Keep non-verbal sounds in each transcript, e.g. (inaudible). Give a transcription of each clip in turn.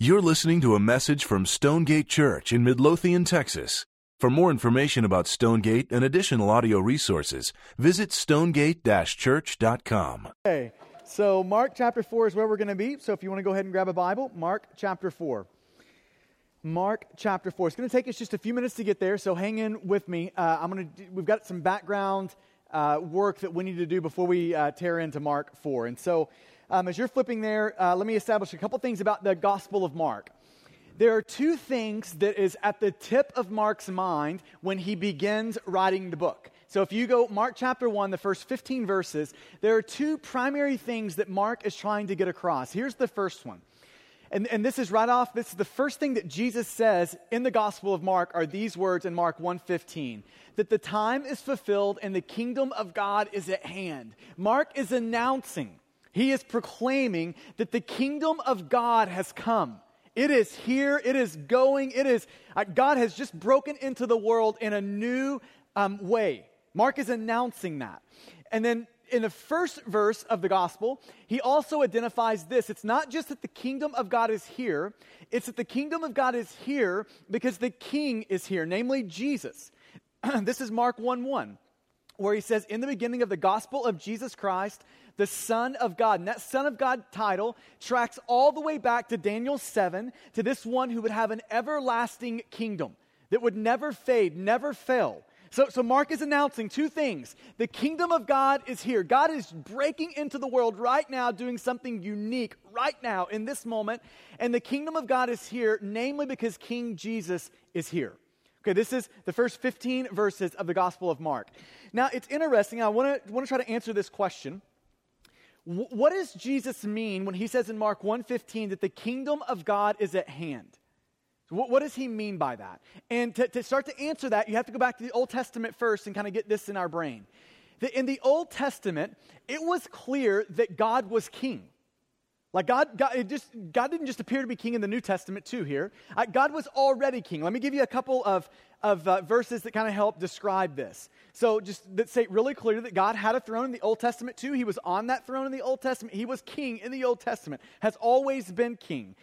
You're listening to a message from Stonegate Church in Midlothian, Texas. For more information about Stonegate and additional audio resources, visit stonegate-church.com. Okay, so Mark chapter 4 is where we're going to be. So if you want to go ahead and grab a Bible, Mark chapter 4. Mark chapter 4. It's going to take us just a few minutes to get there, so hang in with me. Uh, I'm going to. We've got some background uh, work that we need to do before we uh, tear into Mark 4. And so um, as you're flipping there, uh, let me establish a couple things about the Gospel of Mark. There are two things that is at the tip of Mark's mind when he begins writing the book. So if you go Mark chapter 1, the first 15 verses, there are two primary things that Mark is trying to get across. Here's the first one. And, and this is right off, this is the first thing that Jesus says in the Gospel of Mark are these words in Mark 1.15, that the time is fulfilled and the kingdom of God is at hand. Mark is announcing he is proclaiming that the kingdom of God has come. It is here, it is going, it is, uh, God has just broken into the world in a new um, way. Mark is announcing that. And then in the first verse of the gospel, he also identifies this. It's not just that the kingdom of God is here, it's that the kingdom of God is here because the king is here, namely Jesus. (clears throat) this is Mark 1 1, where he says, In the beginning of the gospel of Jesus Christ, the Son of God. And that Son of God title tracks all the way back to Daniel 7 to this one who would have an everlasting kingdom that would never fade, never fail. So, so Mark is announcing two things. The kingdom of God is here. God is breaking into the world right now, doing something unique right now in this moment. And the kingdom of God is here, namely because King Jesus is here. Okay, this is the first 15 verses of the Gospel of Mark. Now, it's interesting. I want to, want to try to answer this question what does Jesus mean when he says in Mark 1:15 that the kingdom of God is at hand? What, what, does he mean by that? And to, to start to answer that, you have to go back to the Old Testament first and kind of get this in our brain. That in the Old Testament, it was clear that God was king. Like God, God, just, God didn't just appear to be king in the New Testament too here. Uh, God was already king. Let me give you a couple of, of uh, verses that kind of help describe this. So just that say really clearly that God had a throne in the Old Testament too. He was on that throne in the Old Testament. He was king in the Old Testament, has always been king.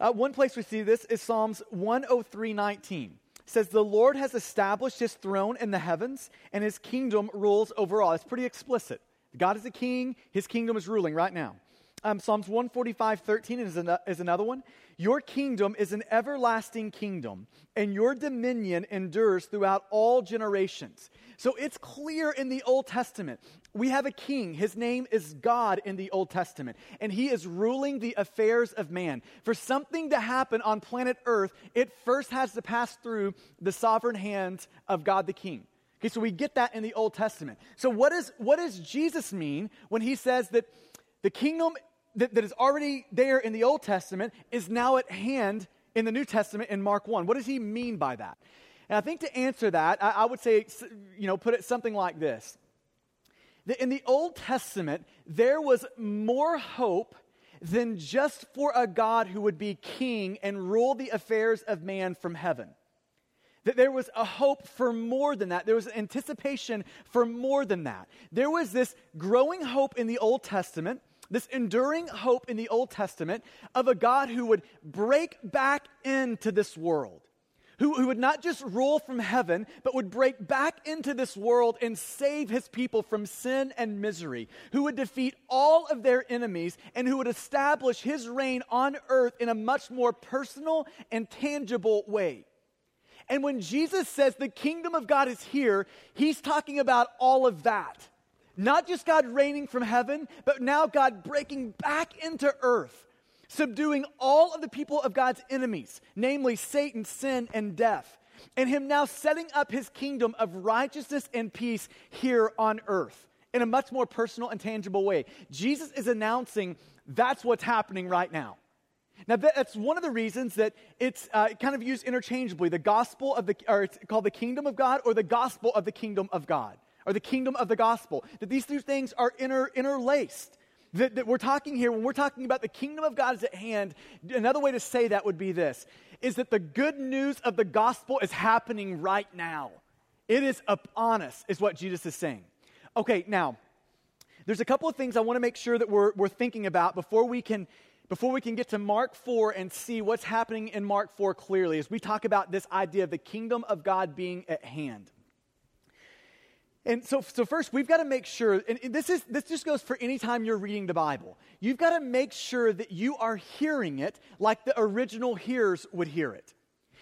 Uh, one place we see this is Psalms 103 19 says the Lord has established his throne in the heavens and his kingdom rules over all. It's pretty explicit. God is a king, his kingdom is ruling right now. Um, Psalms 145, 13 is, an, is another one. Your kingdom is an everlasting kingdom, and your dominion endures throughout all generations. So it's clear in the Old Testament. We have a king. His name is God in the Old Testament, and he is ruling the affairs of man. For something to happen on planet Earth, it first has to pass through the sovereign hands of God the King. Okay, so we get that in the Old Testament. So what, is, what does Jesus mean when he says that the kingdom that, that is already there in the Old Testament is now at hand in the New Testament in Mark 1. What does he mean by that? And I think to answer that, I, I would say, you know, put it something like this. That in the Old Testament, there was more hope than just for a God who would be king and rule the affairs of man from heaven. That there was a hope for more than that. There was anticipation for more than that. There was this growing hope in the Old Testament this enduring hope in the Old Testament of a God who would break back into this world, who, who would not just rule from heaven, but would break back into this world and save his people from sin and misery, who would defeat all of their enemies, and who would establish his reign on earth in a much more personal and tangible way. And when Jesus says the kingdom of God is here, he's talking about all of that. Not just God reigning from heaven, but now God breaking back into earth, subduing all of the people of God's enemies, namely Satan, sin, and death, and Him now setting up His kingdom of righteousness and peace here on earth in a much more personal and tangible way. Jesus is announcing that's what's happening right now. Now, that's one of the reasons that it's uh, kind of used interchangeably the gospel of the, or it's called the kingdom of God or the gospel of the kingdom of God or the kingdom of the gospel. That these two things are inter, interlaced. That, that we're talking here, when we're talking about the kingdom of God is at hand, another way to say that would be this is that the good news of the gospel is happening right now. It is upon us, is what Jesus is saying. Okay, now, there's a couple of things I want to make sure that we're, we're thinking about before we can before we can get to Mark 4 and see what's happening in Mark 4 clearly, as we talk about this idea of the kingdom of God being at hand. And so, so first, we've got to make sure, and this, is, this just goes for any time you're reading the Bible. You've got to make sure that you are hearing it like the original hearers would hear it.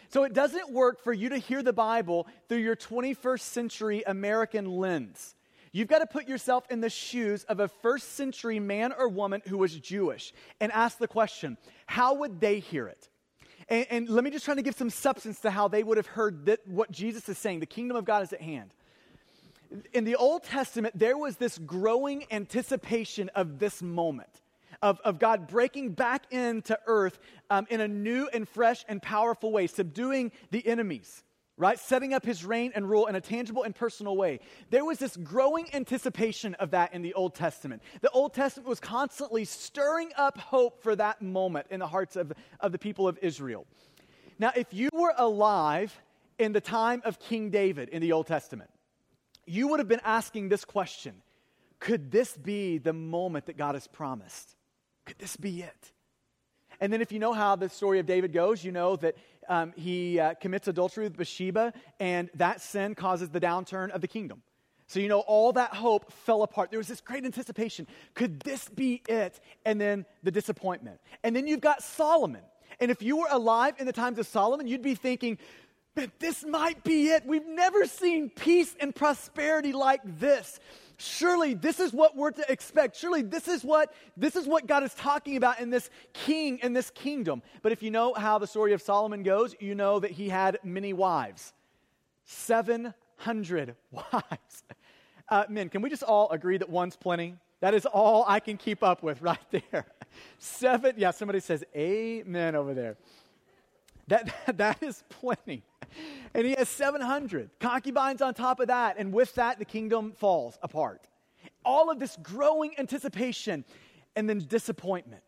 So it doesn't work for you to hear the Bible through your 21st century American lens. You've got to put yourself in the shoes of a first century man or woman who was Jewish and ask the question how would they hear it? And, and let me just try to give some substance to how they would have heard that, what Jesus is saying the kingdom of God is at hand. In the Old Testament, there was this growing anticipation of this moment of, of God breaking back into earth um, in a new and fresh and powerful way, subduing the enemies, right? Setting up his reign and rule in a tangible and personal way. There was this growing anticipation of that in the Old Testament. The Old Testament was constantly stirring up hope for that moment in the hearts of, of the people of Israel. Now, if you were alive in the time of King David in the Old Testament, you would have been asking this question Could this be the moment that God has promised? Could this be it? And then, if you know how the story of David goes, you know that um, he uh, commits adultery with Bathsheba, and that sin causes the downturn of the kingdom. So, you know, all that hope fell apart. There was this great anticipation. Could this be it? And then the disappointment. And then you've got Solomon. And if you were alive in the times of Solomon, you'd be thinking, but this might be it. We've never seen peace and prosperity like this. Surely this is what we're to expect. Surely this is what this is what God is talking about in this king in this kingdom. But if you know how the story of Solomon goes, you know that he had many wives. 700 (laughs) wives. Uh, men, can we just all agree that one's plenty? That is all I can keep up with right (laughs) there. Seven, yeah, somebody says amen over there. That, that is plenty. And he has 700 concubines on top of that. And with that, the kingdom falls apart. All of this growing anticipation and then disappointment.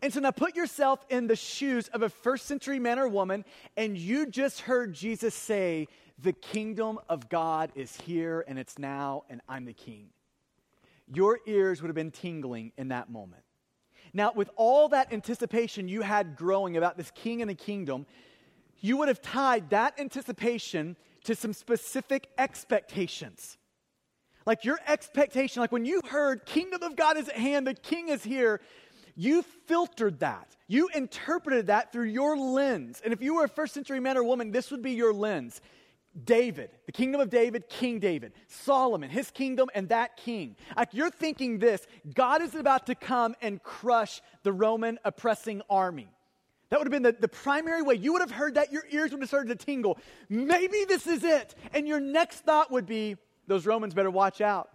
And so now put yourself in the shoes of a first century man or woman, and you just heard Jesus say, The kingdom of God is here and it's now, and I'm the king. Your ears would have been tingling in that moment. Now, with all that anticipation you had growing about this king and the kingdom, you would have tied that anticipation to some specific expectations. Like your expectation, like when you heard, Kingdom of God is at hand, the King is here, you filtered that. You interpreted that through your lens. And if you were a first century man or woman, this would be your lens. David, the kingdom of David, King David, Solomon, his kingdom, and that king. Like you're thinking this God is about to come and crush the Roman oppressing army. That would have been the, the primary way. You would have heard that, your ears would have started to tingle. Maybe this is it. And your next thought would be those Romans better watch out.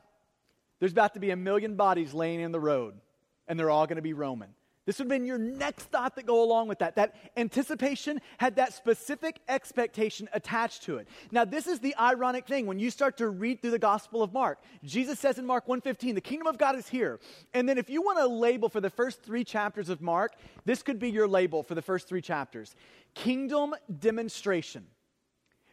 There's about to be a million bodies laying in the road, and they're all going to be Roman. This would have been your next thought that go along with that. That anticipation had that specific expectation attached to it. Now, this is the ironic thing when you start to read through the Gospel of Mark. Jesus says in Mark 1:15, "The kingdom of God is here." And then if you want a label for the first 3 chapters of Mark, this could be your label for the first 3 chapters. Kingdom demonstration.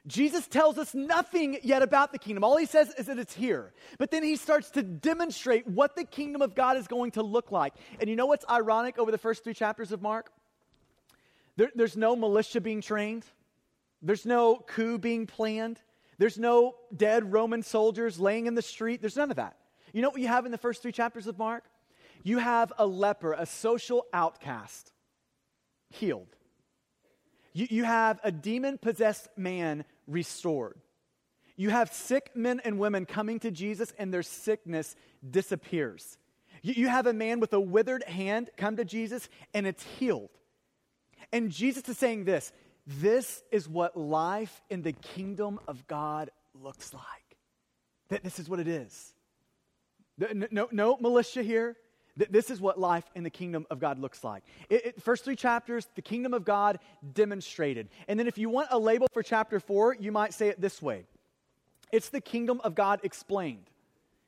Jesus tells us nothing yet about the kingdom. All he says is that it's here. But then he starts to demonstrate what the kingdom of God is going to look like. And you know what's ironic over the first three chapters of Mark? There, there's no militia being trained, there's no coup being planned, there's no dead Roman soldiers laying in the street. There's none of that. You know what you have in the first three chapters of Mark? You have a leper, a social outcast, healed. You, you have a demon possessed man restored. You have sick men and women coming to Jesus, and their sickness disappears. You, have a man with a withered hand come to Jesus, and it's healed. And Jesus is saying this this is what life in the kingdom of God looks like. That this is what it is. No, no, no militia here. This is what life in the kingdom of God looks like. It, it, first three chapters, the kingdom of God demonstrated. And then if you want a label for chapter four, you might say it this way it's the kingdom of God explained.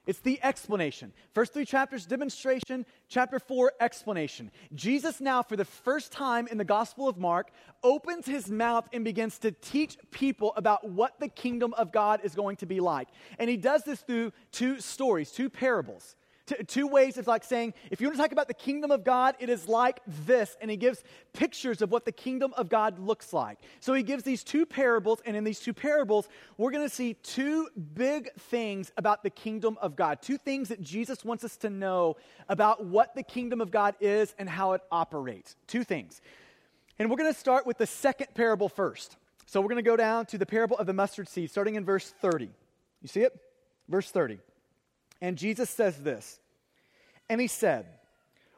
It's the explanation. First three chapters, demonstration. Chapter four, explanation. Jesus, now, for the first time in the Gospel of Mark, opens his mouth and begins to teach people about what the kingdom of God is going to be like. And he does this through two stories, two parables. T- two ways of like saying, if you want to talk about the kingdom of God, it is like this. And he gives pictures of what the kingdom of God looks like. So he gives these two parables, and in these two parables, we're going to see two big things about the kingdom of God. Two things that Jesus wants us to know about what the kingdom of God is and how it operates. Two things. And we're going to start with the second parable first. So we're going to go down to the parable of the mustard seed, starting in verse 30. You see it? Verse 30. And Jesus says this And he said,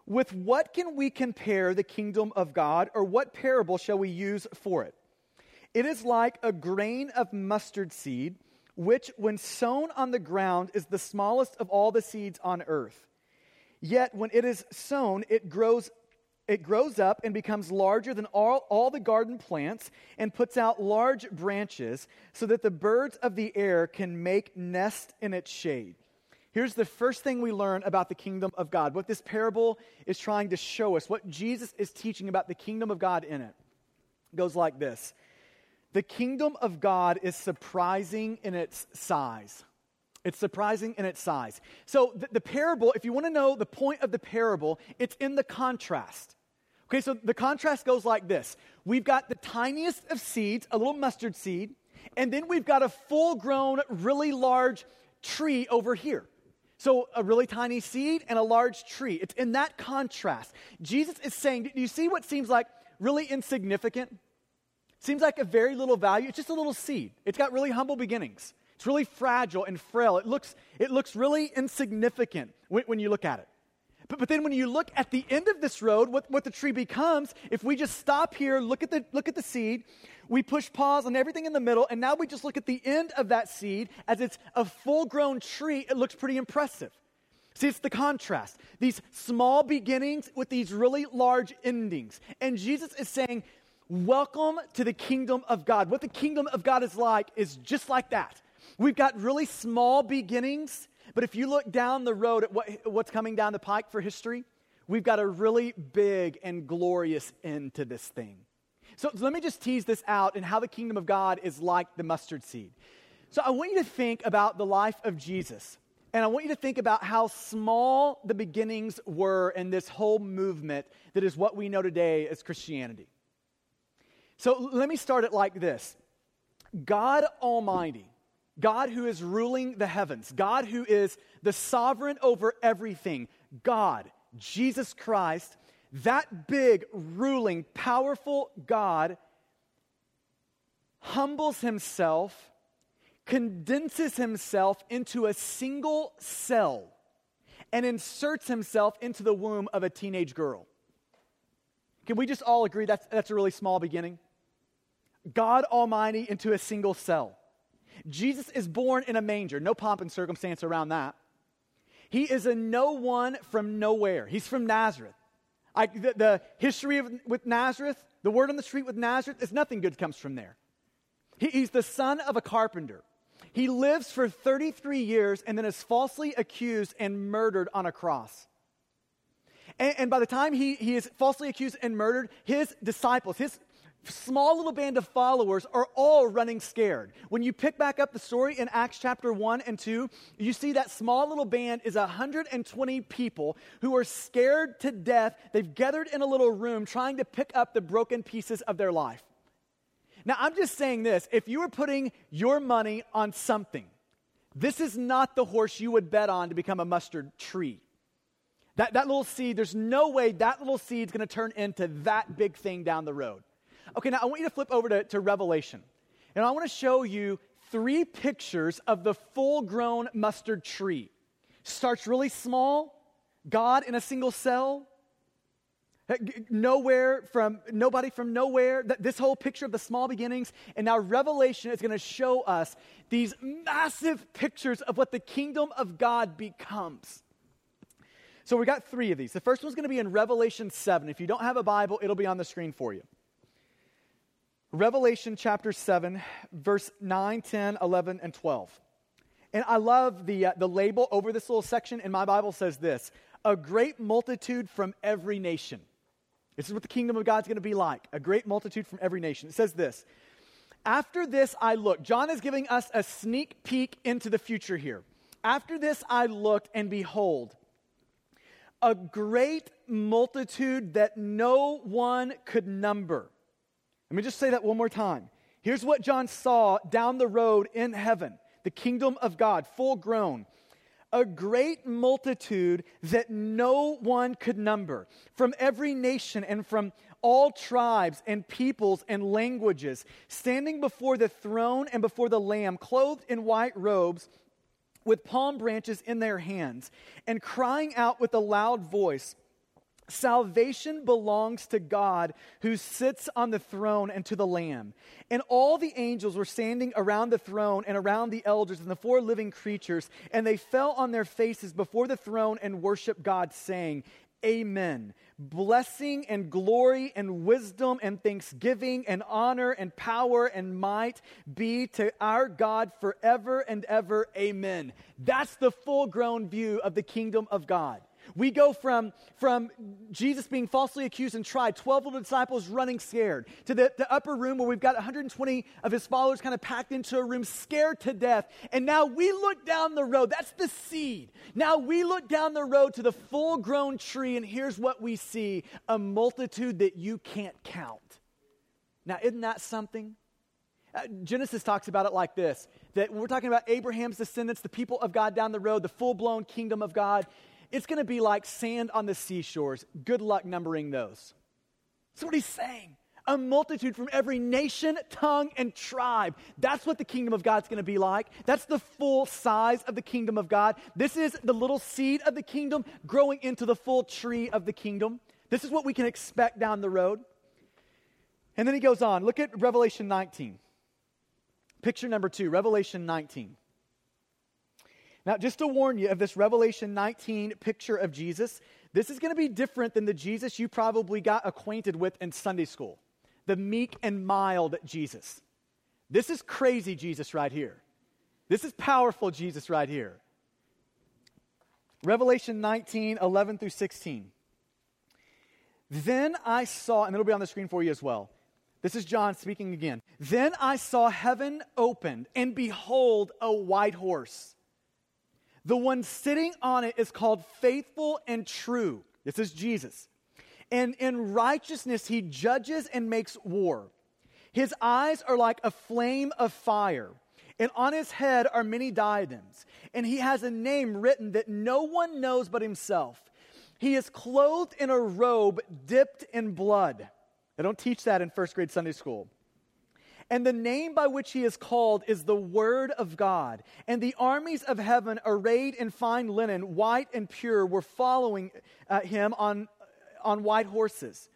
With what can we compare the kingdom of God, or what parable shall we use for it? It is like a grain of mustard seed, which, when sown on the ground, is the smallest of all the seeds on earth. Yet, when it is sown, it grows it grows up and becomes larger than all, all the garden plants and puts out large branches so that the birds of the air can make nest in its shade. Here's the first thing we learn about the kingdom of God, what this parable is trying to show us, what Jesus is teaching about the kingdom of God in it. goes like this The kingdom of God is surprising in its size. It's surprising in its size. So, the, the parable, if you want to know the point of the parable, it's in the contrast. Okay, so the contrast goes like this We've got the tiniest of seeds, a little mustard seed, and then we've got a full grown, really large tree over here. So, a really tiny seed and a large tree. It's in that contrast. Jesus is saying, Do you see what seems like really insignificant? Seems like a very little value. It's just a little seed. It's got really humble beginnings. It's really fragile and frail. It looks, it looks really insignificant when, when you look at it. But, but then when you look at the end of this road, what, what the tree becomes, if we just stop here, look at, the, look at the seed, we push pause on everything in the middle, and now we just look at the end of that seed as it's a full grown tree, it looks pretty impressive. See, it's the contrast. These small beginnings with these really large endings. And Jesus is saying, Welcome to the kingdom of God. What the kingdom of God is like is just like that. We've got really small beginnings but if you look down the road at what, what's coming down the pike for history, we've got a really big and glorious end to this thing. So, so let me just tease this out and how the kingdom of God is like the mustard seed. So I want you to think about the life of Jesus. And I want you to think about how small the beginnings were in this whole movement that is what we know today as Christianity. So let me start it like this God Almighty God who is ruling the heavens, God who is the sovereign over everything, God, Jesus Christ, that big, ruling, powerful God humbles himself, condenses himself into a single cell, and inserts himself into the womb of a teenage girl. Can we just all agree that's, that's a really small beginning? God Almighty into a single cell. Jesus is born in a manger, no pomp and circumstance around that. He is a no one from nowhere. He's from Nazareth. I, the, the, history of, with Nazareth, the word on the street with Nazareth, is nothing good comes from there. He, he's the son of a carpenter. He lives for 33 years and then is falsely accused and murdered on a cross. And, and by the time he, he is falsely accused and murdered, his disciples, his small little band of followers are all running scared. When you pick back up the story in Acts chapter 1 and 2, you see that small little band is 120 people who are scared to death. They've gathered in a little room trying to pick up the broken pieces of their life. Now, I'm just saying this if you were putting your money on something, this is not the horse you would bet on to become a mustard tree. That, that little seed, there's no way that little seed's going to turn into that big thing down the road. Okay, now I want you to flip over to, to Revelation. And I want to show you three pictures of the full grown mustard tree. Starts really small, God in a single cell, uh, nowhere from nobody from nowhere. This whole picture of the small beginnings. And now revelation is going to show us these massive pictures of what the kingdom of god becomes. So we got three of these. The first one's going to be in revelation 7 if you don't have a bible it'll be on the screen for you Revelation chapter 7, verse 9, 10, 11, and 12. And I love the, uh, the label over this little section in my Bible says this a great multitude from every nation. This is what the kingdom of God's going to be like a great multitude from every nation. It says this After this I looked. John is giving us a sneak peek into the future here. After this I looked, and behold, a great multitude that no one could number. Let me just say that one more time. Here's what John saw down the road in heaven the kingdom of God, full grown. A great multitude that no one could number from every nation and from all tribes and peoples and languages, standing before the throne and before the Lamb, clothed in white robes with palm branches in their hands, and crying out with a loud voice. Salvation belongs to God who sits on the throne and to the Lamb. And all the angels were standing around the throne and around the elders and the four living creatures, and they fell on their faces before the throne and worshiped God, saying, Amen. Blessing and glory and wisdom and thanksgiving and honor and power and might be to our God forever and ever. Amen. That's the full grown view of the kingdom of God. We go from, from Jesus being falsely accused and tried, 12 little disciples running scared, to the, the upper room where we've got 120 of his followers kind of packed into a room, scared to death. And now we look down the road. That's the seed. Now we look down the road to the full grown tree, and here's what we see a multitude that you can't count. Now, isn't that something? Uh, Genesis talks about it like this that we're talking about Abraham's descendants, the people of God down the road, the full blown kingdom of God. It's going to be like sand on the seashores. Good luck numbering those. That's what he's saying. A multitude from every nation, tongue, and tribe. That's what the kingdom of God's going to be like. That's the full size of the kingdom of God. This is the little seed of the kingdom growing into the full tree of the kingdom. This is what we can expect down the road. And then he goes on. Look at Revelation 19. Picture number two, Revelation 19. Now, just to warn you of this Revelation 19 picture of Jesus, this is going to be different than the Jesus you probably got acquainted with in Sunday school the meek and mild Jesus. This is crazy Jesus right here. This is powerful Jesus right here. Revelation 19, 11 through 16. Then I saw, and it'll be on the screen for you as well. This is John speaking again. Then I saw heaven opened, and behold, a white horse. The one sitting on it is called faithful and true. This is Jesus. And in righteousness, he judges and makes war. His eyes are like a flame of fire, and on his head are many diadems. And he has a name written that no one knows but himself. He is clothed in a robe dipped in blood. They don't teach that in first grade Sunday school. And the name by which he is called is the Word of God. And the armies of heaven, arrayed in fine linen, white and pure, were following uh, him on, on white horses.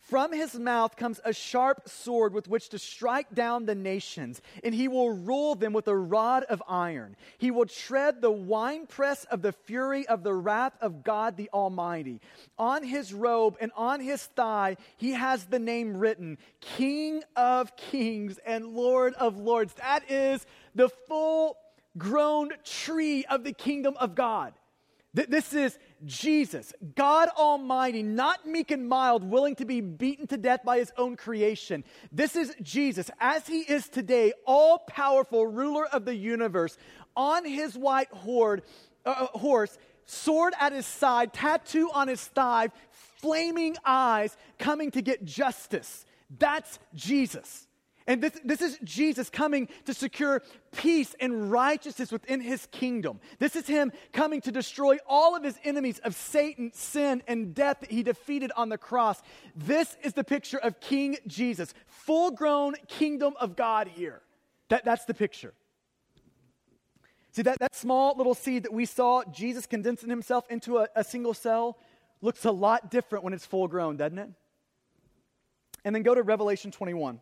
From his mouth comes a sharp sword with which to strike down the nations, and he will rule them with a rod of iron. He will tread the winepress of the fury of the wrath of God the Almighty. On his robe and on his thigh, he has the name written King of Kings and Lord of Lords. That is the full grown tree of the kingdom of God. This is Jesus, God Almighty, not meek and mild, willing to be beaten to death by his own creation. This is Jesus, as he is today, all powerful ruler of the universe, on his white horde, uh, horse, sword at his side, tattoo on his thigh, flaming eyes, coming to get justice. That's Jesus. And this, this is Jesus coming to secure peace and righteousness within his kingdom. This is him coming to destroy all of his enemies of Satan, sin, and death that he defeated on the cross. This is the picture of King Jesus, full grown kingdom of God here. That, that's the picture. See, that, that small little seed that we saw, Jesus condensing himself into a, a single cell, looks a lot different when it's full grown, doesn't it? And then go to Revelation 21.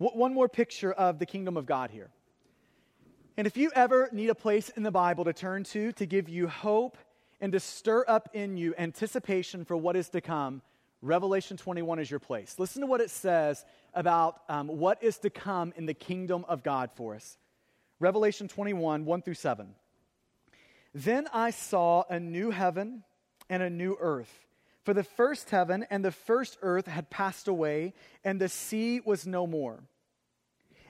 One more picture of the kingdom of God here. And if you ever need a place in the Bible to turn to to give you hope and to stir up in you anticipation for what is to come, Revelation 21 is your place. Listen to what it says about um, what is to come in the kingdom of God for us. Revelation 21, 1 through 7. Then I saw a new heaven and a new earth. For the first heaven and the first earth had passed away, and the sea was no more.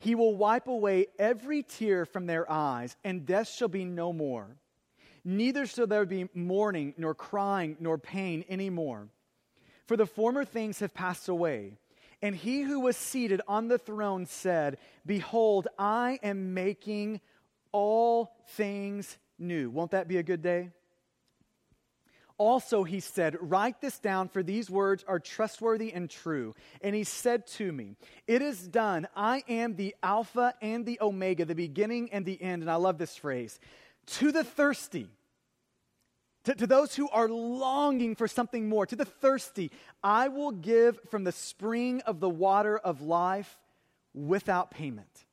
He will wipe away every tear from their eyes, and death shall be no more. Neither shall there be mourning, nor crying, nor pain any more. For the former things have passed away. And he who was seated on the throne said, Behold, I am making all things new. Won't that be a good day? Also, he said, Write this down, for these words are trustworthy and true. And he said to me, It is done. I am the Alpha and the Omega, the beginning and the end. And I love this phrase. To the thirsty, to, to, those who are longing for something more, to the thirsty, I will give from the spring of the water of life without payment.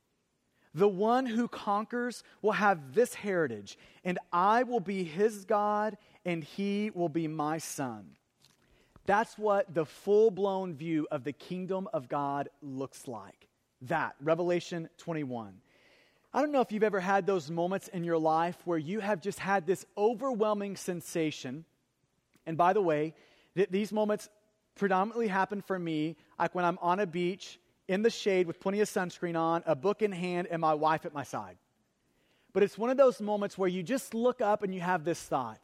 The one who conquers will have this heritage, and I will be his God, and he will be my son. That's what the full blown view of the kingdom of God looks like. That, Revelation 21. I don't know if you've ever had those moments in your life where you have just had this overwhelming sensation. And by the way, th- these moments predominantly happen for me like when I'm on a beach in the shade with plenty of sunscreen on, a book in hand, and my wife at my side. But it's one of those moments where you just look up and you have this thought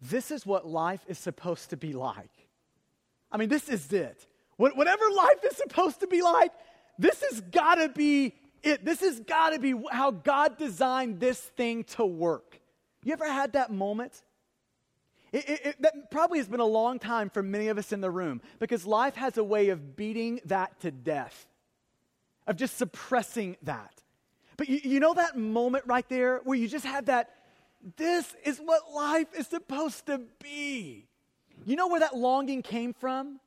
this is what life is supposed to be like. I mean, this is it. Whatever life is supposed to be like, this has got to be it. This has got to be how God designed this thing to work. You ever had that moment? It, it, it, that probably has been a long time for many of us in the room because life has a way of beating that to death, of just suppressing that. But you, you know that moment right there where you just have that this is what life is supposed to be. You know where that longing came from?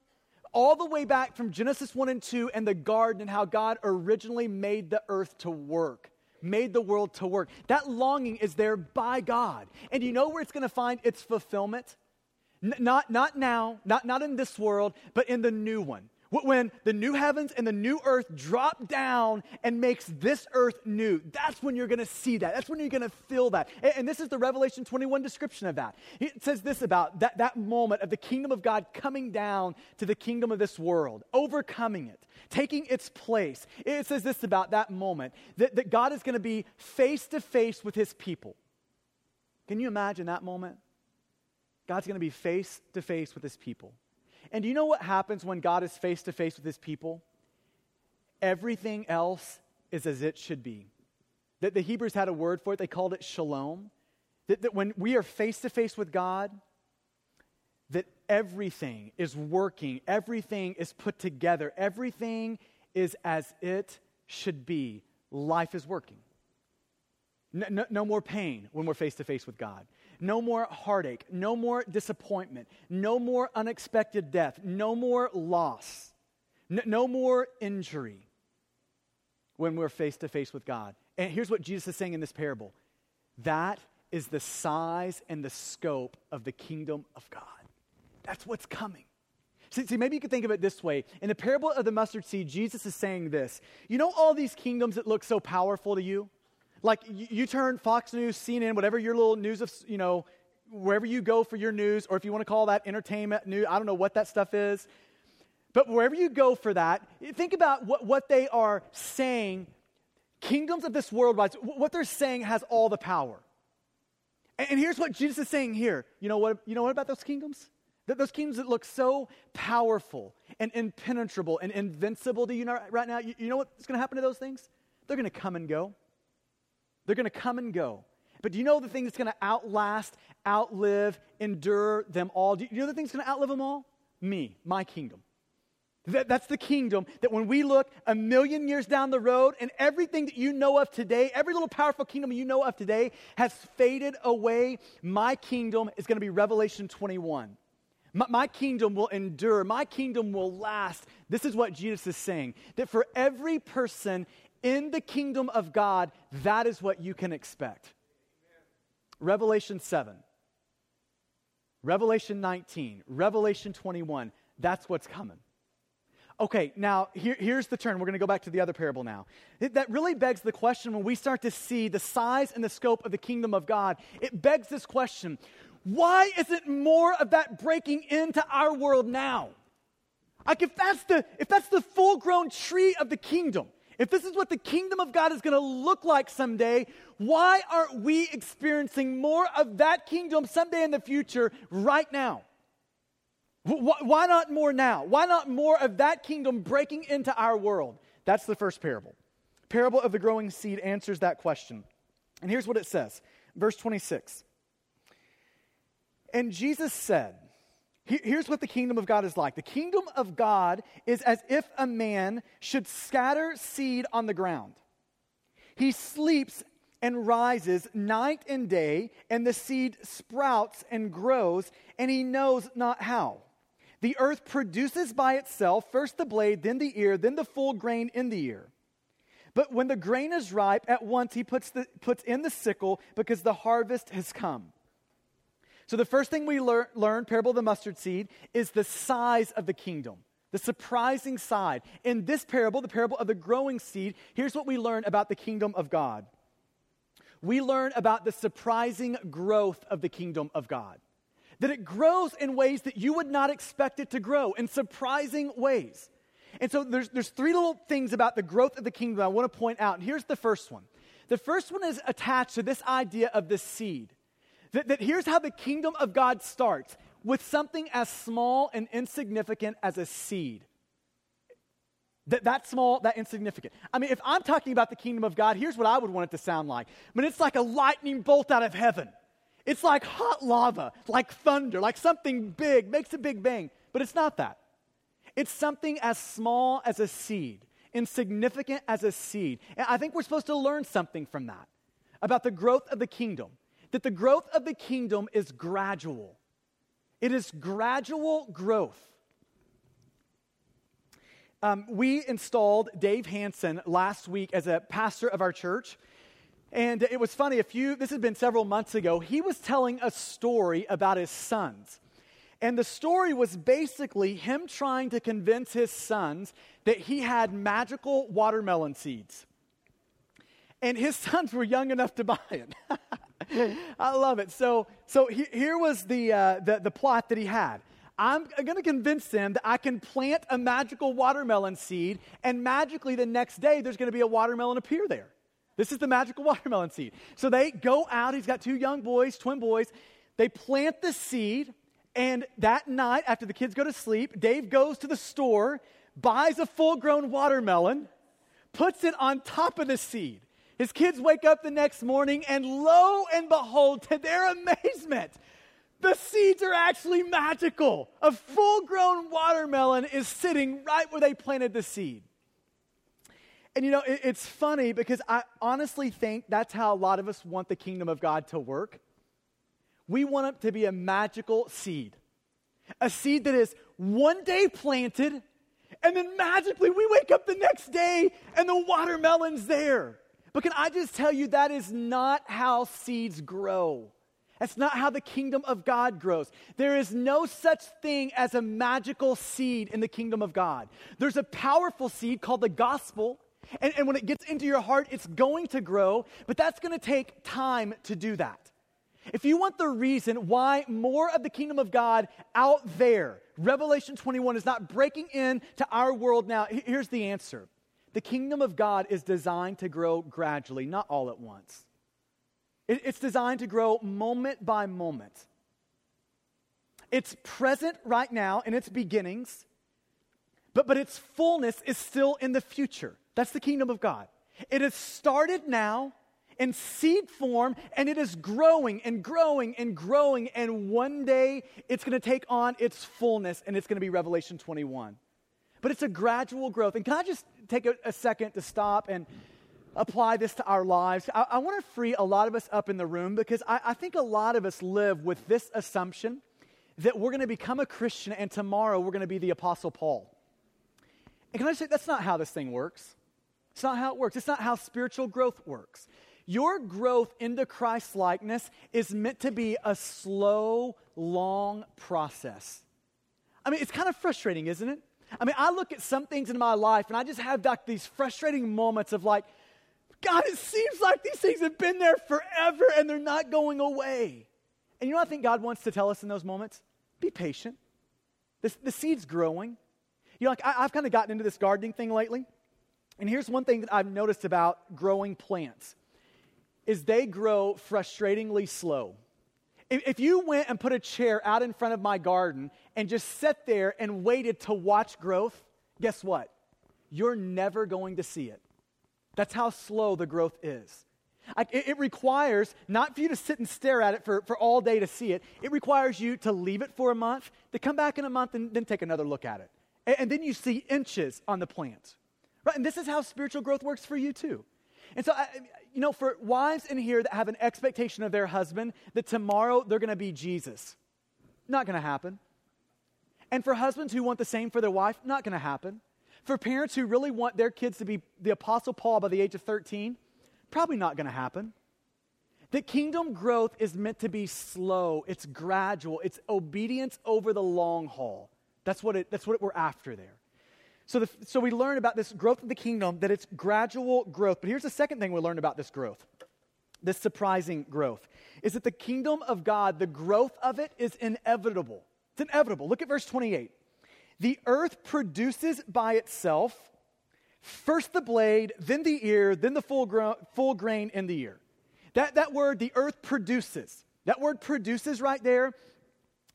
All the way back from Genesis 1 and 2 and the garden and how God originally made the earth to work, made the world to work. That longing is there by God. And you know where it's going to find its fulfillment? N- not, not now, not, not in this world, but in the new one. When the new heavens and the new earth drop down and makes this earth new, that's when you're going to see that. That's when you're going to feel that. And, and, this is the Revelation 21 description of that. It says this about that, that moment of the kingdom of God coming down to the kingdom of this world, overcoming it, taking its place. It says this about that moment that, that God is going to be face to face with his people. Can you imagine that moment? God's going to be face to face with his people. And do you know what happens when God is face to face with his people? Everything else is as it should be. That the Hebrews had a word for it, they called it shalom. That, that when we are face to face with God, that everything is working, everything is put together, everything is as it should be. Life is working. No, no, no more pain when we're face to face with God. No more heartache, no more disappointment, no more unexpected death, no more loss, no, more injury when we're face to face with God. And here's what Jesus is saying in this parable that is the size and the scope of the kingdom of God. That's what's coming. See, see, maybe you could think of it this way. In the parable of the mustard seed, Jesus is saying this. You know all these kingdoms that look so powerful to you? Like you, you turn Fox News, CNN, whatever your little news of, you know, wherever you go for your news, or if you want to call that entertainment news, I don't know what that stuff is. But wherever you go for that, think about what, what they are saying. Kingdoms of this world, what they're saying has all the power. And, and here's what Jesus is saying here. You know what, you know what about those kingdoms? That those kingdoms that look so powerful and impenetrable and invincible to you right now, you, you know what's going to happen to those things? They're going to come and go. They're going to come and go. But do you know the thing that's going to outlast, outlive, endure them all? Do you know the thing that's going to outlive them all? Me, my kingdom. That, that's the kingdom that when we look a million years down the road and everything that you know of today, every little powerful kingdom you know of today has faded away, my kingdom is going to be Revelation 21. My, my, kingdom will endure. My kingdom will last. This is what Jesus is saying that for every person in the kingdom of God, that is what you can expect. Revelation 7. Revelation 19, Revelation 21. That's what's coming. Okay, now here, here's the turn. We're going to go back to the other parable now. It, that really begs the question when we start to see the size and the scope of the kingdom of God. It begs this question why isn't more of that breaking into our world now? Like if that's the if that's the full-grown tree of the kingdom, if this is what the kingdom of God is going to look like someday, why aren't we experiencing more of that kingdom someday in the future right now? Why not more now? Why not more of that kingdom breaking into our world? That's the first parable. Parable of the growing seed answers that question. And here's what it says verse 26. And Jesus said, Here's what the kingdom of God is like. The kingdom of God is as if a man should scatter seed on the ground. He sleeps and rises night and day, and the seed sprouts and grows, and he knows not how. The earth produces by itself first the blade, then the ear, then the full grain in the ear. But when the grain is ripe, at once he puts, the, puts in the sickle because the harvest has come. So, the first thing we lear- learn, parable of the mustard seed, is the size of the kingdom, the surprising side. In this parable, the parable of the growing seed, here's what we learn about the kingdom of God. We learn about the surprising growth of the kingdom of God. That it grows in ways that you would not expect it to grow, in surprising ways. And so there's, there's three little things about the growth of the kingdom I want to point out. And here's the first one. The first one is attached to this idea of the seed. That, that here's how the kingdom of God starts with something as small and insignificant as a seed. That, that small, that insignificant. I mean, if I'm talking about the kingdom of God, here's what I would want it to sound like. I mean, it's like a lightning bolt out of heaven. It's like hot lava, like thunder, like something big, makes a big bang. But it's not that. It's something as small as a seed, insignificant as a seed. And I think we're supposed to learn something from that about the growth of the kingdom that the growth of the kingdom is gradual. It is gradual growth. Um, we installed Dave Hanson last week as a pastor of our church. And it was funny, a few, this has been several months ago, he was telling a story about his sons. And the story was basically him trying to convince his sons that he had magical watermelon seeds. And his (laughs) sons were young enough to buy it. (laughs) I love it. So, so he, here was the, uh, the, the plot that he had. I'm going to convince them that I can plant a magical watermelon seed, and magically the next day there's going to be a watermelon appear there. This is the magical (laughs) watermelon seed. So they go out. He's got two young boys, twin boys. They plant the seed, and that night, after the kids go to sleep, Dave goes to the store, buys a full grown watermelon, puts it on top of the seed. His kids wake up the next morning, and lo and behold, to their amazement, the seeds are actually magical. A full grown watermelon is sitting right where they planted the seed. And you know, it, it's funny because I honestly think that's how a lot of us want the kingdom of God to work. We want it to be a magical seed, a seed that is one day planted, and then magically we wake up the next day and the watermelon's there. But can I just tell you that is not how seeds grow? That's not how the kingdom of God grows. There is no such thing as a magical seed in the kingdom of God. There's a powerful seed called the gospel, and, and when it gets into your heart, it's going to grow, but that's going to take time to do that. If you want the reason why more of the kingdom of God out there, Revelation 21 is not breaking into our world now, here's the answer the kingdom of God is designed to grow gradually, not all at once. It's designed to grow moment by moment. It's present right now in its beginnings, but, but its fullness is still in the future. That's the kingdom of God. It has started now in seed form, and it is growing and growing and growing, and one day it's going to take on its fullness, and it's going to be Revelation 21. But it's a gradual growth. And can I just take a, a second to stop and apply this to our lives? I, I want to free a lot of us up in the room because I, I think a lot of us live with this assumption that we're going to become a Christian and tomorrow we're going to be the Apostle Paul. And can I say that's not how this thing works? It's not how it works. It's not how spiritual growth works. Your growth into Christ likeness is meant to be a slow, long process. I mean, it's kind of frustrating, isn't it? I mean, I look at some things in my life and I just have like these frustrating moments of like, God, it seems like these things have been there forever and they're not going away. And you know what I think God wants to tell us in those moments? Be patient. This, the seed's growing. You know, like I, I've kind of gotten into this gardening thing lately. And here's one thing that I've noticed about growing plants is they grow frustratingly slow. If, you went and put a chair out in front of my garden and just sat there and waited to watch growth, guess what? You're never going to see it. That's how slow the growth is. It, it, requires not for you to sit and stare at it for, for all day to see it. It requires you to leave it for a month, to come back in a month and then take another look at it. And, and then you see inches on the plant. Right? And this is how spiritual growth works for you too. And so, I, you know, for wives in here that have an expectation of their husband that tomorrow they're going to be Jesus, not going to happen. And for husbands who want the same for their wife, not going to happen. For parents who really want their kids to be the Apostle Paul by the age of 13, probably not going to happen. That kingdom growth is meant to be slow, it's gradual, it's obedience over the long haul. That's what, it, that's what we're after there. So, the, so we learn about this growth of the kingdom, that it's gradual growth. But here's the second thing we learn about this growth this surprising growth is that the kingdom of God, the growth of it is inevitable. It's inevitable. Look at verse 28. The earth produces by itself first the blade, then the ear, then the full, gro- full grain in the ear. That, that word, the earth produces, that word produces right there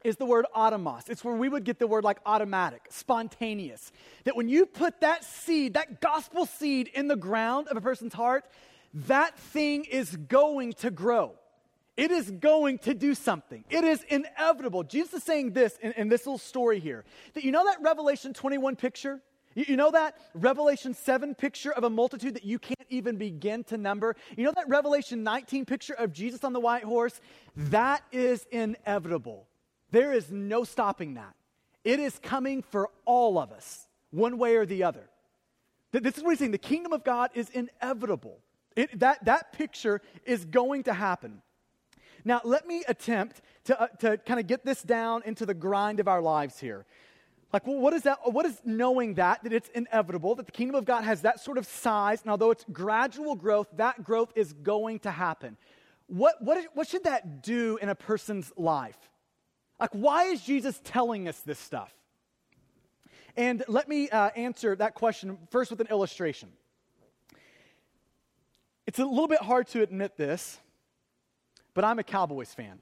is the word automos. It's where we would get the word like automatic, spontaneous. That when you put that seed, that gospel seed in the ground of a person's heart, that thing is going to grow. It is going to do something. It is inevitable. Jesus is saying this in, in this little story here that you know that Revelation 21 picture? You, you know that Revelation 7 picture of a multitude that you can't even begin to number? You know that Revelation 19 picture of Jesus on the white horse? That is inevitable. There is no stopping that. It is coming for all of us, one way or the other. This is what he's saying. The kingdom of God is inevitable. It, that, that picture is going to happen. Now, let me attempt to, uh, to kind of get this down into the grind of our lives here. Like, well, what is that? What is knowing that, that it's inevitable, that the kingdom of God has that sort of size, and although it's gradual growth, that growth is going to happen. What, what, what should that do in a person's life? Like, why is Jesus telling us this stuff? And let me uh, answer that question first with an illustration. It's a little bit hard to admit this, but I'm a Cowboys fan.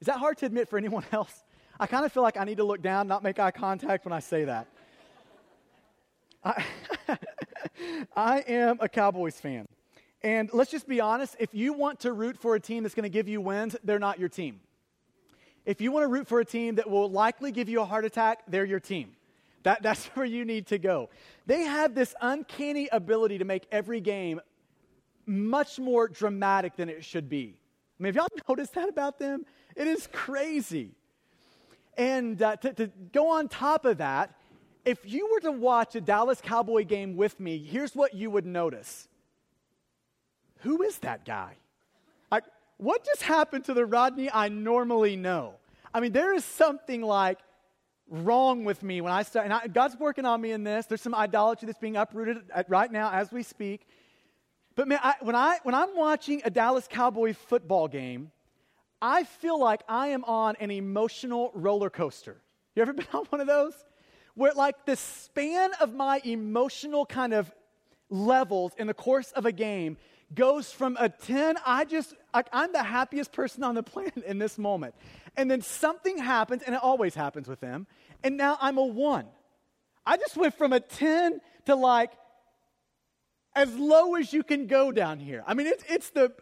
Is that hard to admit for anyone (laughs) else? I kind of feel like I need to look down, not make eye contact when I say that. I, (laughs) I am a Cowboys fan. And let's just be honest if you want to root for a team that's going to give you wins, they're not your team. If you want to root for a team that will likely give you a heart attack, they're your team. That, that's (laughs) where you need to go. They have this uncanny ability to make every game much more dramatic than it should be. I mean, have y'all (laughs) noticed that about them? It is crazy. And uh, to, to go on top of that, if you were to watch a Dallas Cowboy game with me, here's what you would notice. Who is that guy? What just happened to the Rodney I normally know? I mean, there is something like wrong with me when I start, and I, God's working on me in this. There's some idolatry that's being uprooted at, right now as we speak. But man, I, when, I, when I'm watching a Dallas Cowboy football game, I feel like I am on an emotional roller coaster. You ever (laughs) been on one of those? Where, like, the span of my emotional kind of levels in the course of a game goes from a 10, I just, I, I'm the happiest person on the (laughs) planet in this moment. And then something happens, and it always happens with them, and now I'm a 1. I just went from a 10 to like as low as you can go down here. I mean, it's, it's the,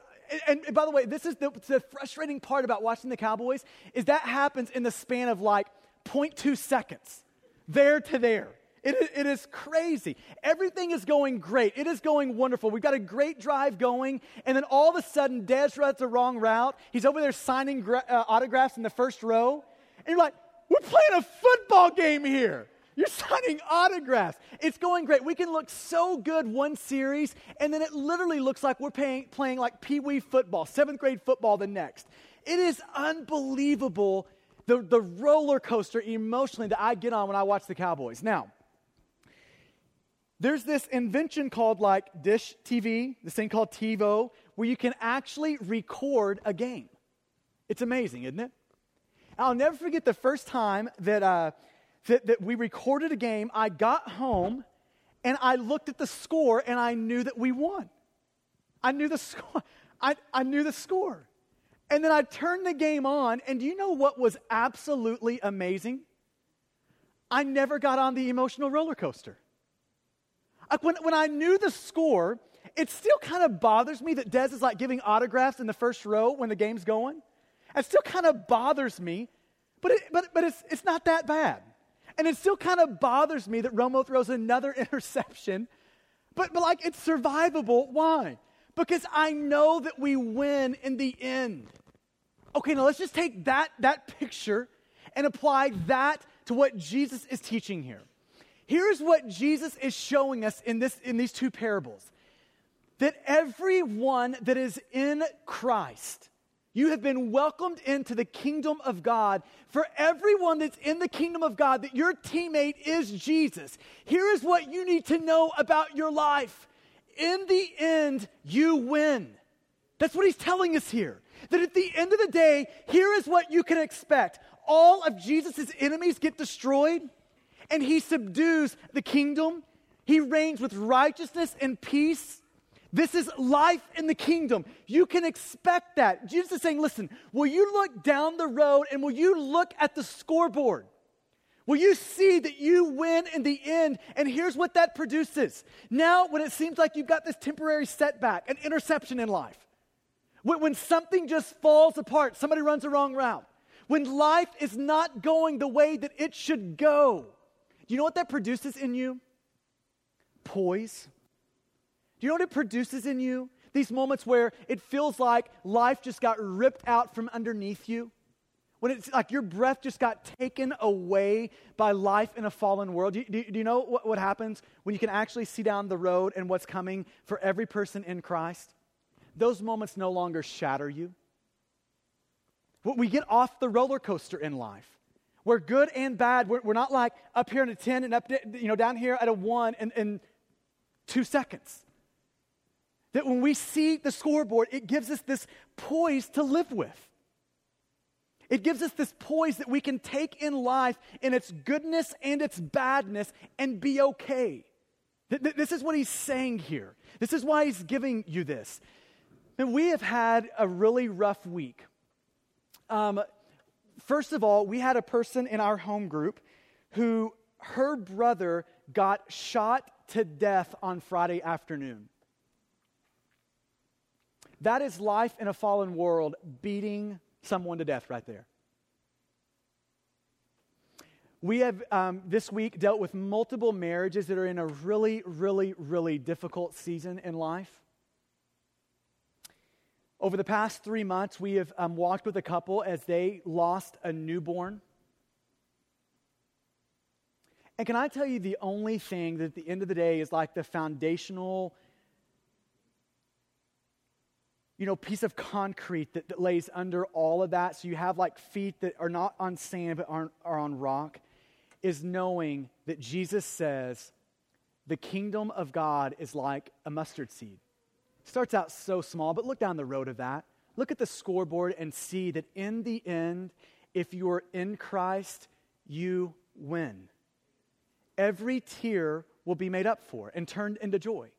and, and by the way, this is the, the frustrating part about watching the Cowboys is that happens in the span of like 0.2 seconds, there to there. It, it is crazy. Everything is going great. It is going wonderful. We've got a great drive going, and then all of a sudden, Dez runs the wrong route. He's over there signing gra- uh, autographs in the first row, and you're like, "We're playing a football game here. You're (laughs) signing autographs. It's going great. We can look so good one series, and then it literally looks like we're paying, playing like pee wee football, seventh grade football the next. It is unbelievable the, the roller coaster emotionally that I get on when I watch the Cowboys. Now, there's this invention called like Dish TV, this thing called TiVo, where you can actually record a game. It's amazing, isn't it? I'll never forget the first time that, uh, that, that we recorded a game. I got home and I looked at the score and I knew that we won. I knew the score. (laughs) I, I knew the score. And then I turned the game on, and do you know what was absolutely amazing? I never got on the emotional roller coaster. Like when, when I knew the score, it still kind of bothers me that Dez is like giving autographs in the first row when the game's going. It still kind of bothers me, but, it, but, but it's, it's not that bad. And it still kind of bothers me that Romo throws another (laughs) interception, but, but like it's survivable. Why? Because I know that we win in the end. Okay, now let's just take that, that picture and apply that to what Jesus is teaching here. Here's what Jesus is showing us in, this, in these two parables that everyone that is in Christ, you have been welcomed into the kingdom of God. For everyone that's in the kingdom of God, that your teammate is Jesus. Here is what you need to know about your life. In the end, you win. That's what he's telling us here. That at the end of the day, here is what you can expect all of Jesus' enemies get destroyed, and he subdues the kingdom. He reigns with righteousness and peace. This is life in the kingdom. You can expect that. Jesus is saying, listen, will you look down the road and will you look at the scoreboard? Will you see that you win in the end? And here's what that produces. Now, when it seems like you've got this temporary setback, an interception in life, when, when something just falls apart, somebody runs the wrong route, when life is not going the way that it should go, you know what that produces in you? Poise. Do you know what it produces in you? These moments where it feels like life just got ripped out from underneath you. When it's like your breath just got taken away by life in a fallen world. Do do you know what, what happens when you can actually see down the road and what's coming for every person in Christ? those moments no longer shatter you. We get off the roller coaster in life. We're good and bad. We're, we're not like up here in a 10 and up you know, down here at a 1 in, in two seconds. That when we see the scoreboard, it gives us this poise to live with. It gives us this poise that we can take in life in its goodness and its badness and be okay. This is what he's saying here. This is why he's giving you this. And we have had a really rough week. Um, first of all, we had a person in our home group who her brother got shot to death on Friday afternoon. That is life in a fallen world beating someone to death right there. We have um, this week dealt with multiple marriages that are in a really, really, really difficult season in life. Over the past three months, we have um, walked with a couple as they lost a newborn. And can I tell you the only thing that at the end of the day is like the foundational, you know, piece of concrete that, that lays under all of that, so you have like feet that are not on sand but are, are on rock, is knowing that Jesus says the kingdom of God is like a mustard seed. Starts out so small, but look down the road of that. Look at the scoreboard and see that in the end, if you're in Christ, you win. Every tear will be made up for and turned into joy.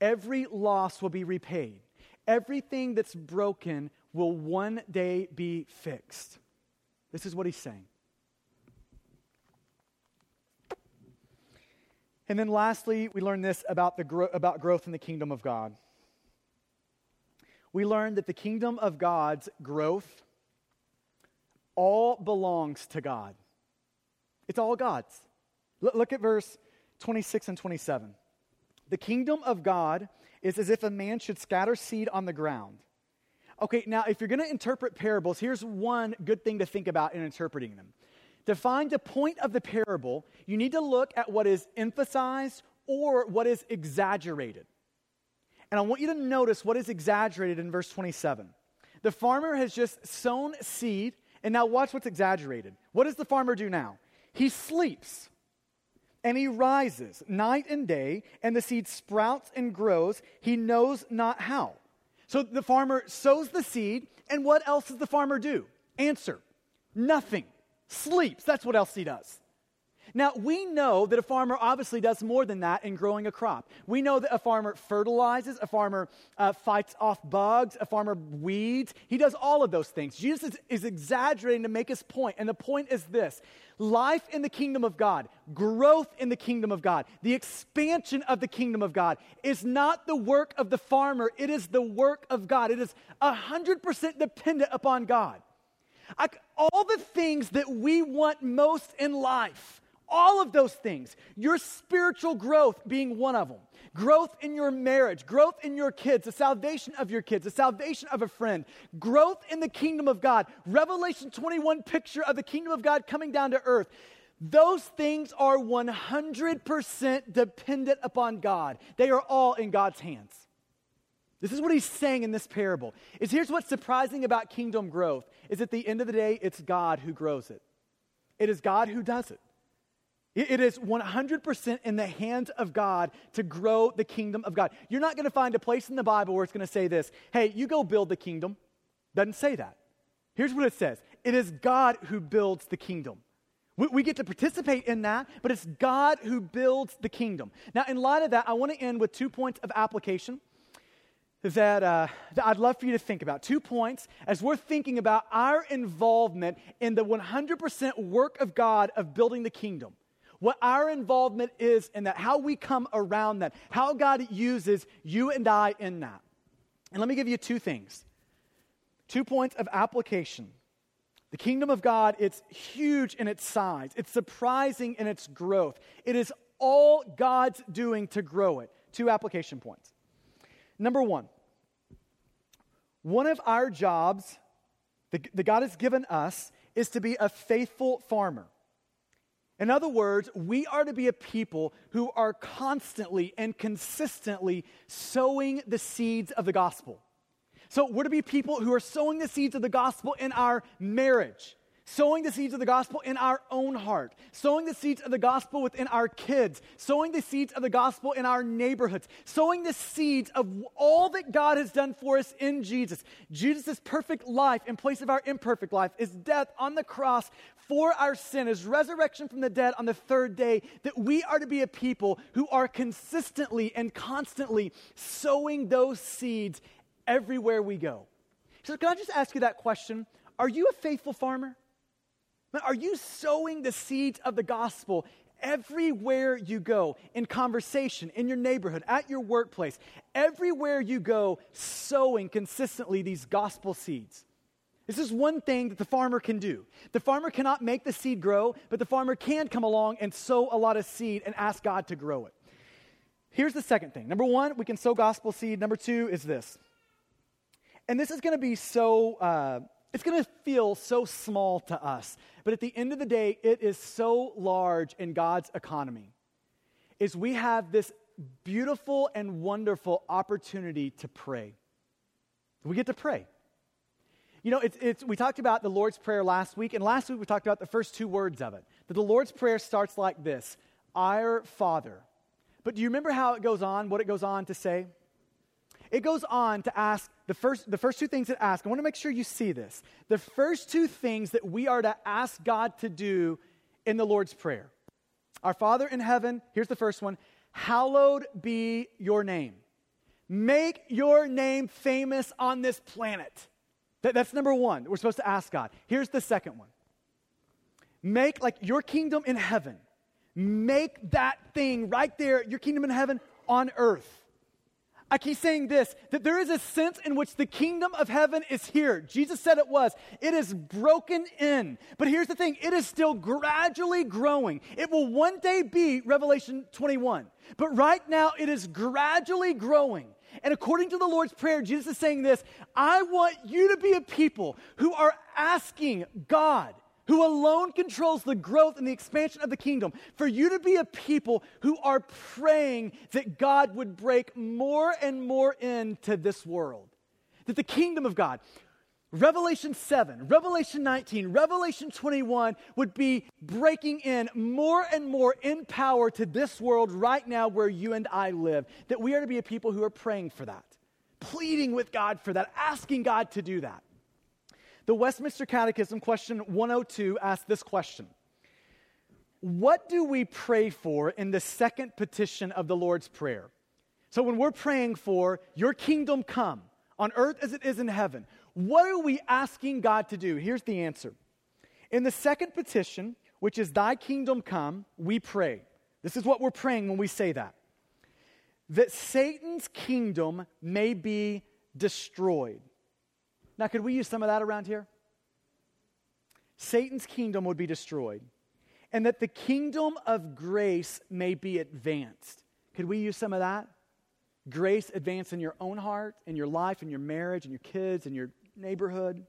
Every loss will be repaid. Everything that's broken will one day be fixed. This is what he's saying. And then lastly, we learn this about, the gro- about growth in the kingdom of God we learn that the kingdom of God's growth all belongs to God. It's all God's. look at verse 26 and 27. The kingdom of God is as if a man should scatter seed on the ground. Okay, now if you're going to interpret parables, here's one good thing to think about in interpreting them. to find the point of the parable, you need to look at what is emphasized or what is exaggerated. And I want you to notice what is exaggerated in verse 27. The farmer has just sown seed, and now watch what's exaggerated. What does the farmer do now? He sleeps and he rises night and day, and the seed sprouts and grows. He knows not how. So the farmer sows the seed, and what else does the farmer do? Answer nothing. Sleeps. That's what else he does. Now, we know that a farmer obviously does more than that in growing a crop. We know that a farmer fertilizes, a farmer uh, fights off bugs, a farmer weeds. He does all of those things. Jesus is, is exaggerating to make his point, and the point is this life in the kingdom of God, growth in the kingdom of God, the expansion of the kingdom of God is not the work of the farmer, it is the work of God. It is 100% dependent upon God. I, all the things that we want most in life all of those things. Your spiritual growth being one of them. Growth in your marriage, growth in your kids, the salvation of your kids, the salvation of a friend, growth in the kingdom of God. Revelation 21 picture of the kingdom of God coming down to earth. Those things are 100% dependent upon God. They are all in God's hands. This is what he's saying in this parable. Is here's what's surprising about kingdom growth is at the end of the day it's God who grows it. It is God who does it. It is 100% in the hands of God to grow the kingdom of God. You're not going to find a place in the Bible where it's going to say this hey, you go build the kingdom. Doesn't say that. Here's what it says it is God who builds the kingdom. We, we get to participate in that, but it's God who builds the kingdom. Now, in light of that, I want to end with two points of application that, uh, that I'd love for you to think about. Two points as we're thinking about our involvement in the 100% work of God of building the kingdom what our involvement is in that, how we come around that, how God uses you and I in that. And let me give you two things two points of application. The kingdom of God, it's huge in its size, it's surprising in its growth. It is all God's doing to grow it. Two application points. Number one, one of our jobs that God has given us is to be a faithful farmer. In other words, we are to be a people who are constantly and consistently sowing the seeds of the gospel. So we're to be people who are sowing the seeds of the gospel in our marriage, sowing the seeds of the gospel in our own heart, sowing the seeds of the gospel within our kids, sowing the seeds of the gospel in our neighborhoods, sowing the seeds of all that God has done for us in Jesus. Jesus' perfect life in place of our imperfect life, his death on the cross for our sin, his resurrection from the dead on the third day, that we are to be a people who are consistently and constantly sowing those seeds everywhere we go. So, can I just ask you that question? Are you a faithful farmer? Are you sowing the seeds of the gospel everywhere you go, in conversation, in your neighborhood, at your workplace, everywhere you go, sowing consistently these gospel seeds? This is one thing that the farmer can do. The farmer cannot make the seed grow, but the farmer can come along and sow a lot of seed and ask God to grow it. Here's the second thing. Number one, we can sow gospel seed. Number two is this. And this is going to be so uh, it's going to feel so small to us, but at the end of the day, it is so large in God's economy. Is we have this beautiful and wonderful opportunity to pray. We get to pray. You know, it's, it's, we talked about the Lord's Prayer last week, and last week we talked about the first two words of it. That the Lord's Prayer starts like this Our Father. But do you remember how it goes on, what it goes on to say? It goes on to ask the first, the first two things it asks. I want to make sure you see this. The first two things that we are to ask God to do in the Lord's Prayer. Our Father in heaven, here's the first one Hallowed be your name. Make your name famous on this planet. That, that's number one. We're supposed to ask God. Here's the second one Make like your kingdom in heaven. Make that thing right there, your kingdom in heaven on earth. I keep saying this that there is a sense in which the kingdom of heaven is here. Jesus said it was. It is broken in. But here's the thing it is still gradually growing. It will one day be Revelation 21. But right now, it is gradually growing. And according to the Lord's Prayer, Jesus is saying this I want you to be a people who are asking God who alone controls the growth and the expansion of the kingdom, for you to be a people who are praying that God would break more and more into this world. That the kingdom of God, Revelation 7, Revelation 19, Revelation 21 would be breaking in more and more in power to this world right now where you and I live. That we are to be a people who are praying for that, pleading with God for that, asking God to do that. The Westminster Catechism, question 102, asks this question What do we pray for in the second petition of the Lord's Prayer? So, when we're praying for your kingdom come on earth as it is in heaven, what are we asking God to do? Here's the answer. In the second petition, which is thy kingdom come, we pray. This is what we're praying when we say that. That Satan's kingdom may be destroyed. Now, could we use some of that around here? Satan's kingdom would be destroyed, and that the kingdom of grace may be advanced. Could we use some of that? Grace advance in your own heart, in your life, in your marriage, in your kids, in your neighborhood.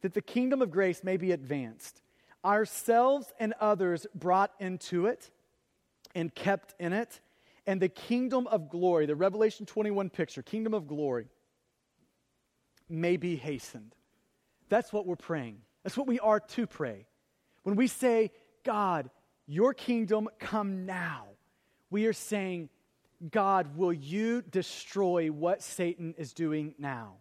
That the kingdom of grace may be advanced. Ourselves and others brought into it and kept in it. And the kingdom of glory, the Revelation 21 picture, kingdom of glory, may be hastened. That's what we're praying. That's what we are to pray. When we say, God, your kingdom come now, we are saying, God, will you destroy what Satan is doing now?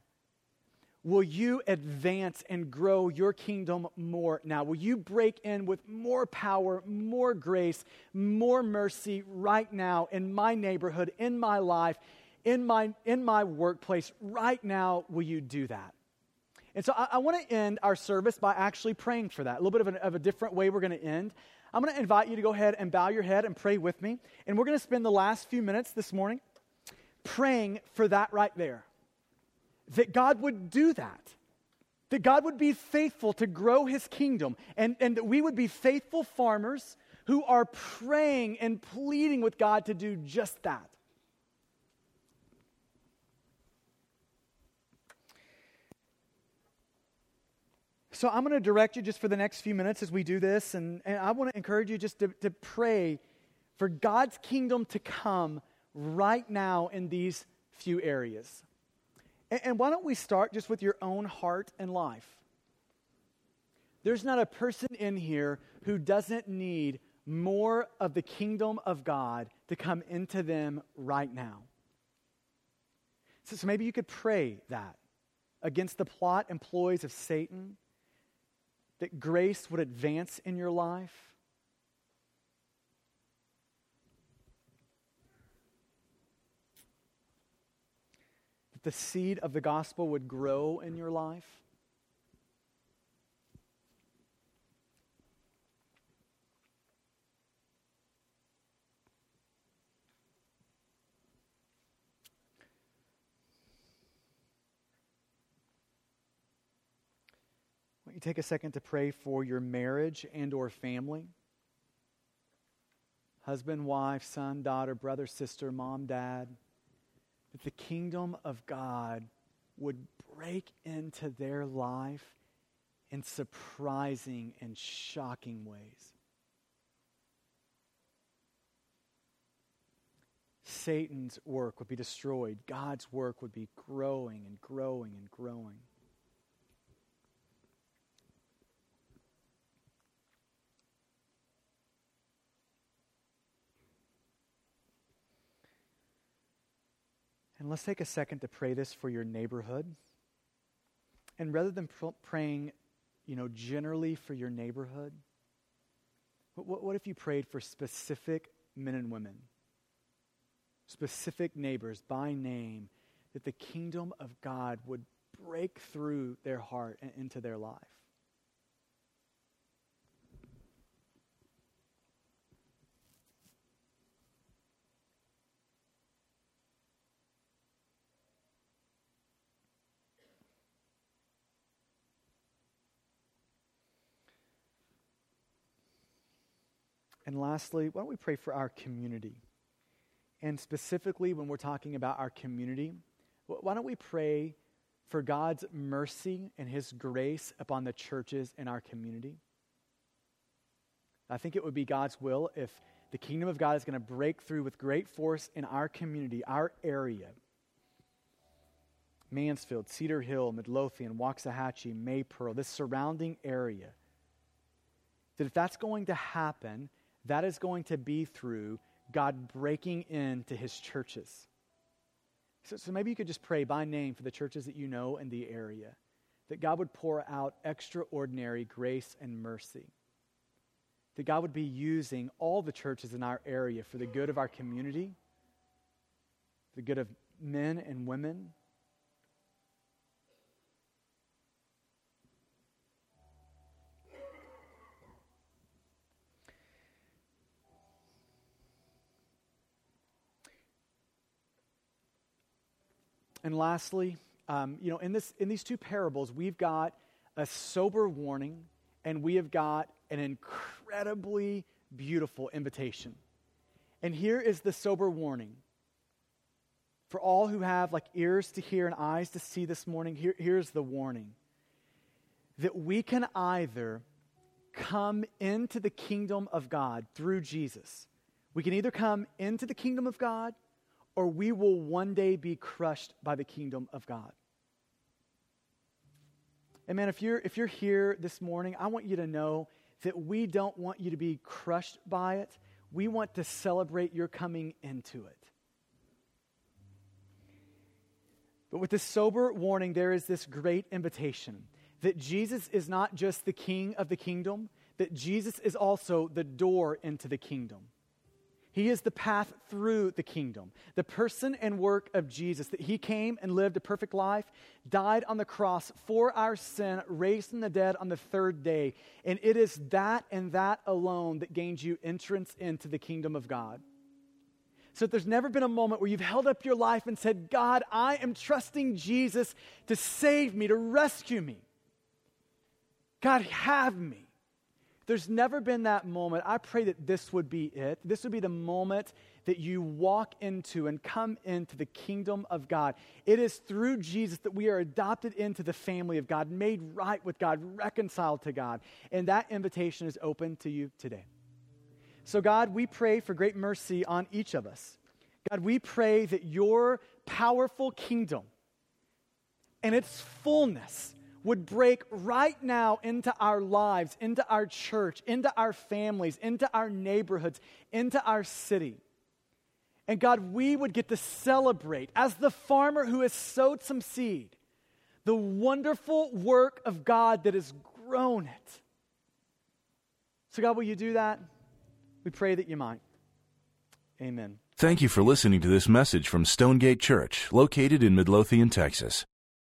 Will you advance and grow your kingdom more now? Will you break in with more power, more grace, more mercy right now in my neighborhood, in my life, in my, in my workplace right now, will you do that? And so I, I want to end our service by actually praying for that. A little bit of, an, of a different way we're going to end. I'm going to invite you to go ahead and bow your head and pray with me. And we're going to spend the last few minutes this morning praying for that right there. That God would do that. That God would be faithful to grow his kingdom. And, and that we would be faithful farmers who are praying and pleading with God to do just that. So I'm going to direct you just for the next few minutes as we do this. And, and I want to encourage you just to, to pray for God's kingdom to come right now in these few areas. And, and why don't we start just with your own heart and life? There's not a person in here who doesn't need more of the kingdom of God to come into them right now. So, so maybe you could pray that against the plot and ploys of Satan that grace would advance in your life? That the seed of the gospel would grow in your life? Take a second to pray for your marriage and or family? Husband, wife, son, daughter, brother, sister, mom, dad. That the kingdom of God would break into their life in surprising and shocking ways. Satan's work would be destroyed. God's work would be growing and growing and growing. And let's take a second to pray this for your neighborhood. And rather than pr- praying, you know, generally for your neighborhood, what, what if you prayed for specific men and women, specific neighbors by name, that the kingdom of God would break through their heart and into their life? And lastly, why don't we pray for our community? And specifically, when we're talking about our community, why don't we pray for God's mercy and His grace upon the churches in our community? I think it would be God's will if the kingdom of God is going to break through with great force in our community, our area. Mansfield, Cedar Hill, Midlothian, Waxahachie, Maypearl, this surrounding area. That if that's going to happen, that is going to be through God breaking into his churches. So, so maybe you could just pray by name for the churches that you know in the area, that God would pour out extraordinary grace and mercy. That God would be using all the churches in our area for the good of our community, the good of men and women, And lastly, um, you know, in, this, in these two parables, we've got a sober warning and we have got an incredibly beautiful invitation. And here is the sober warning. For all who have like ears to hear and eyes to see this morning, here, here's the warning that we can either come into the kingdom of God through Jesus. We can either come into the kingdom of God or we will one day be crushed by the kingdom of God. And man, if you're, if you're here this morning, I want you to know that we don't want you to be crushed by it. We want to celebrate your coming into it. But with this sober warning, there is this great invitation that Jesus is not just the king of the kingdom, that Jesus is also the door into the kingdom. He is the path through the kingdom. The person and work of Jesus, that he came and lived a perfect life, died on the cross for our sin, raised from the dead on the third day. And it is that and that alone that gains you entrance into the kingdom of God. So, there's never been a moment where you've held up your life and said, God, I am trusting Jesus to save me, to rescue me, God, have me there's never been that moment. I pray that this would be it. This would be the moment that you walk into and come into the kingdom of God. It is through Jesus that we are adopted into the family of God, made right with God, reconciled to God. And that invitation is open to you today. So, God, we pray for great mercy on each of us. God, we pray that your powerful kingdom and its fullness would break right now into our lives, into our church, into our families, into our neighborhoods, into our city. And God, we would get to celebrate, as the farmer who has sowed some seed, the wonderful work of God that has grown it. So, God, will you do that? We pray that you might. Amen. Thank you for listening to this message from Stonegate Church, located in Midlothian, Texas.